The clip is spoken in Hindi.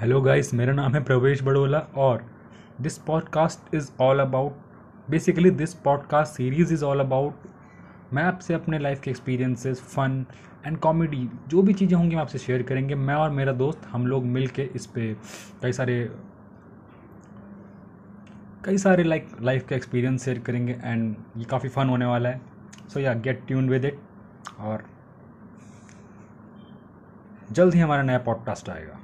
हेलो गाइस मेरा नाम है प्रवेश बड़ोला और this podcast is all about basically this podcast series is all about मैं आपसे अपने लाइफ के एक्सपीरियंसेस फन एंड कॉमेडी जो भी चीज़ें होंगी मैं आपसे शेयर करेंगे। मैं और मेरा दोस्त हम लोग मिल के इस पर कई सारे कई सारे लाइक लाइफ के एक्सपीरियंस शेयर करेंगे एंड ये काफ़ी फ़न होने वाला है। सो या गेट ट्यून विद इट और जल्द ही हमारा नया पॉडकास्ट आएगा।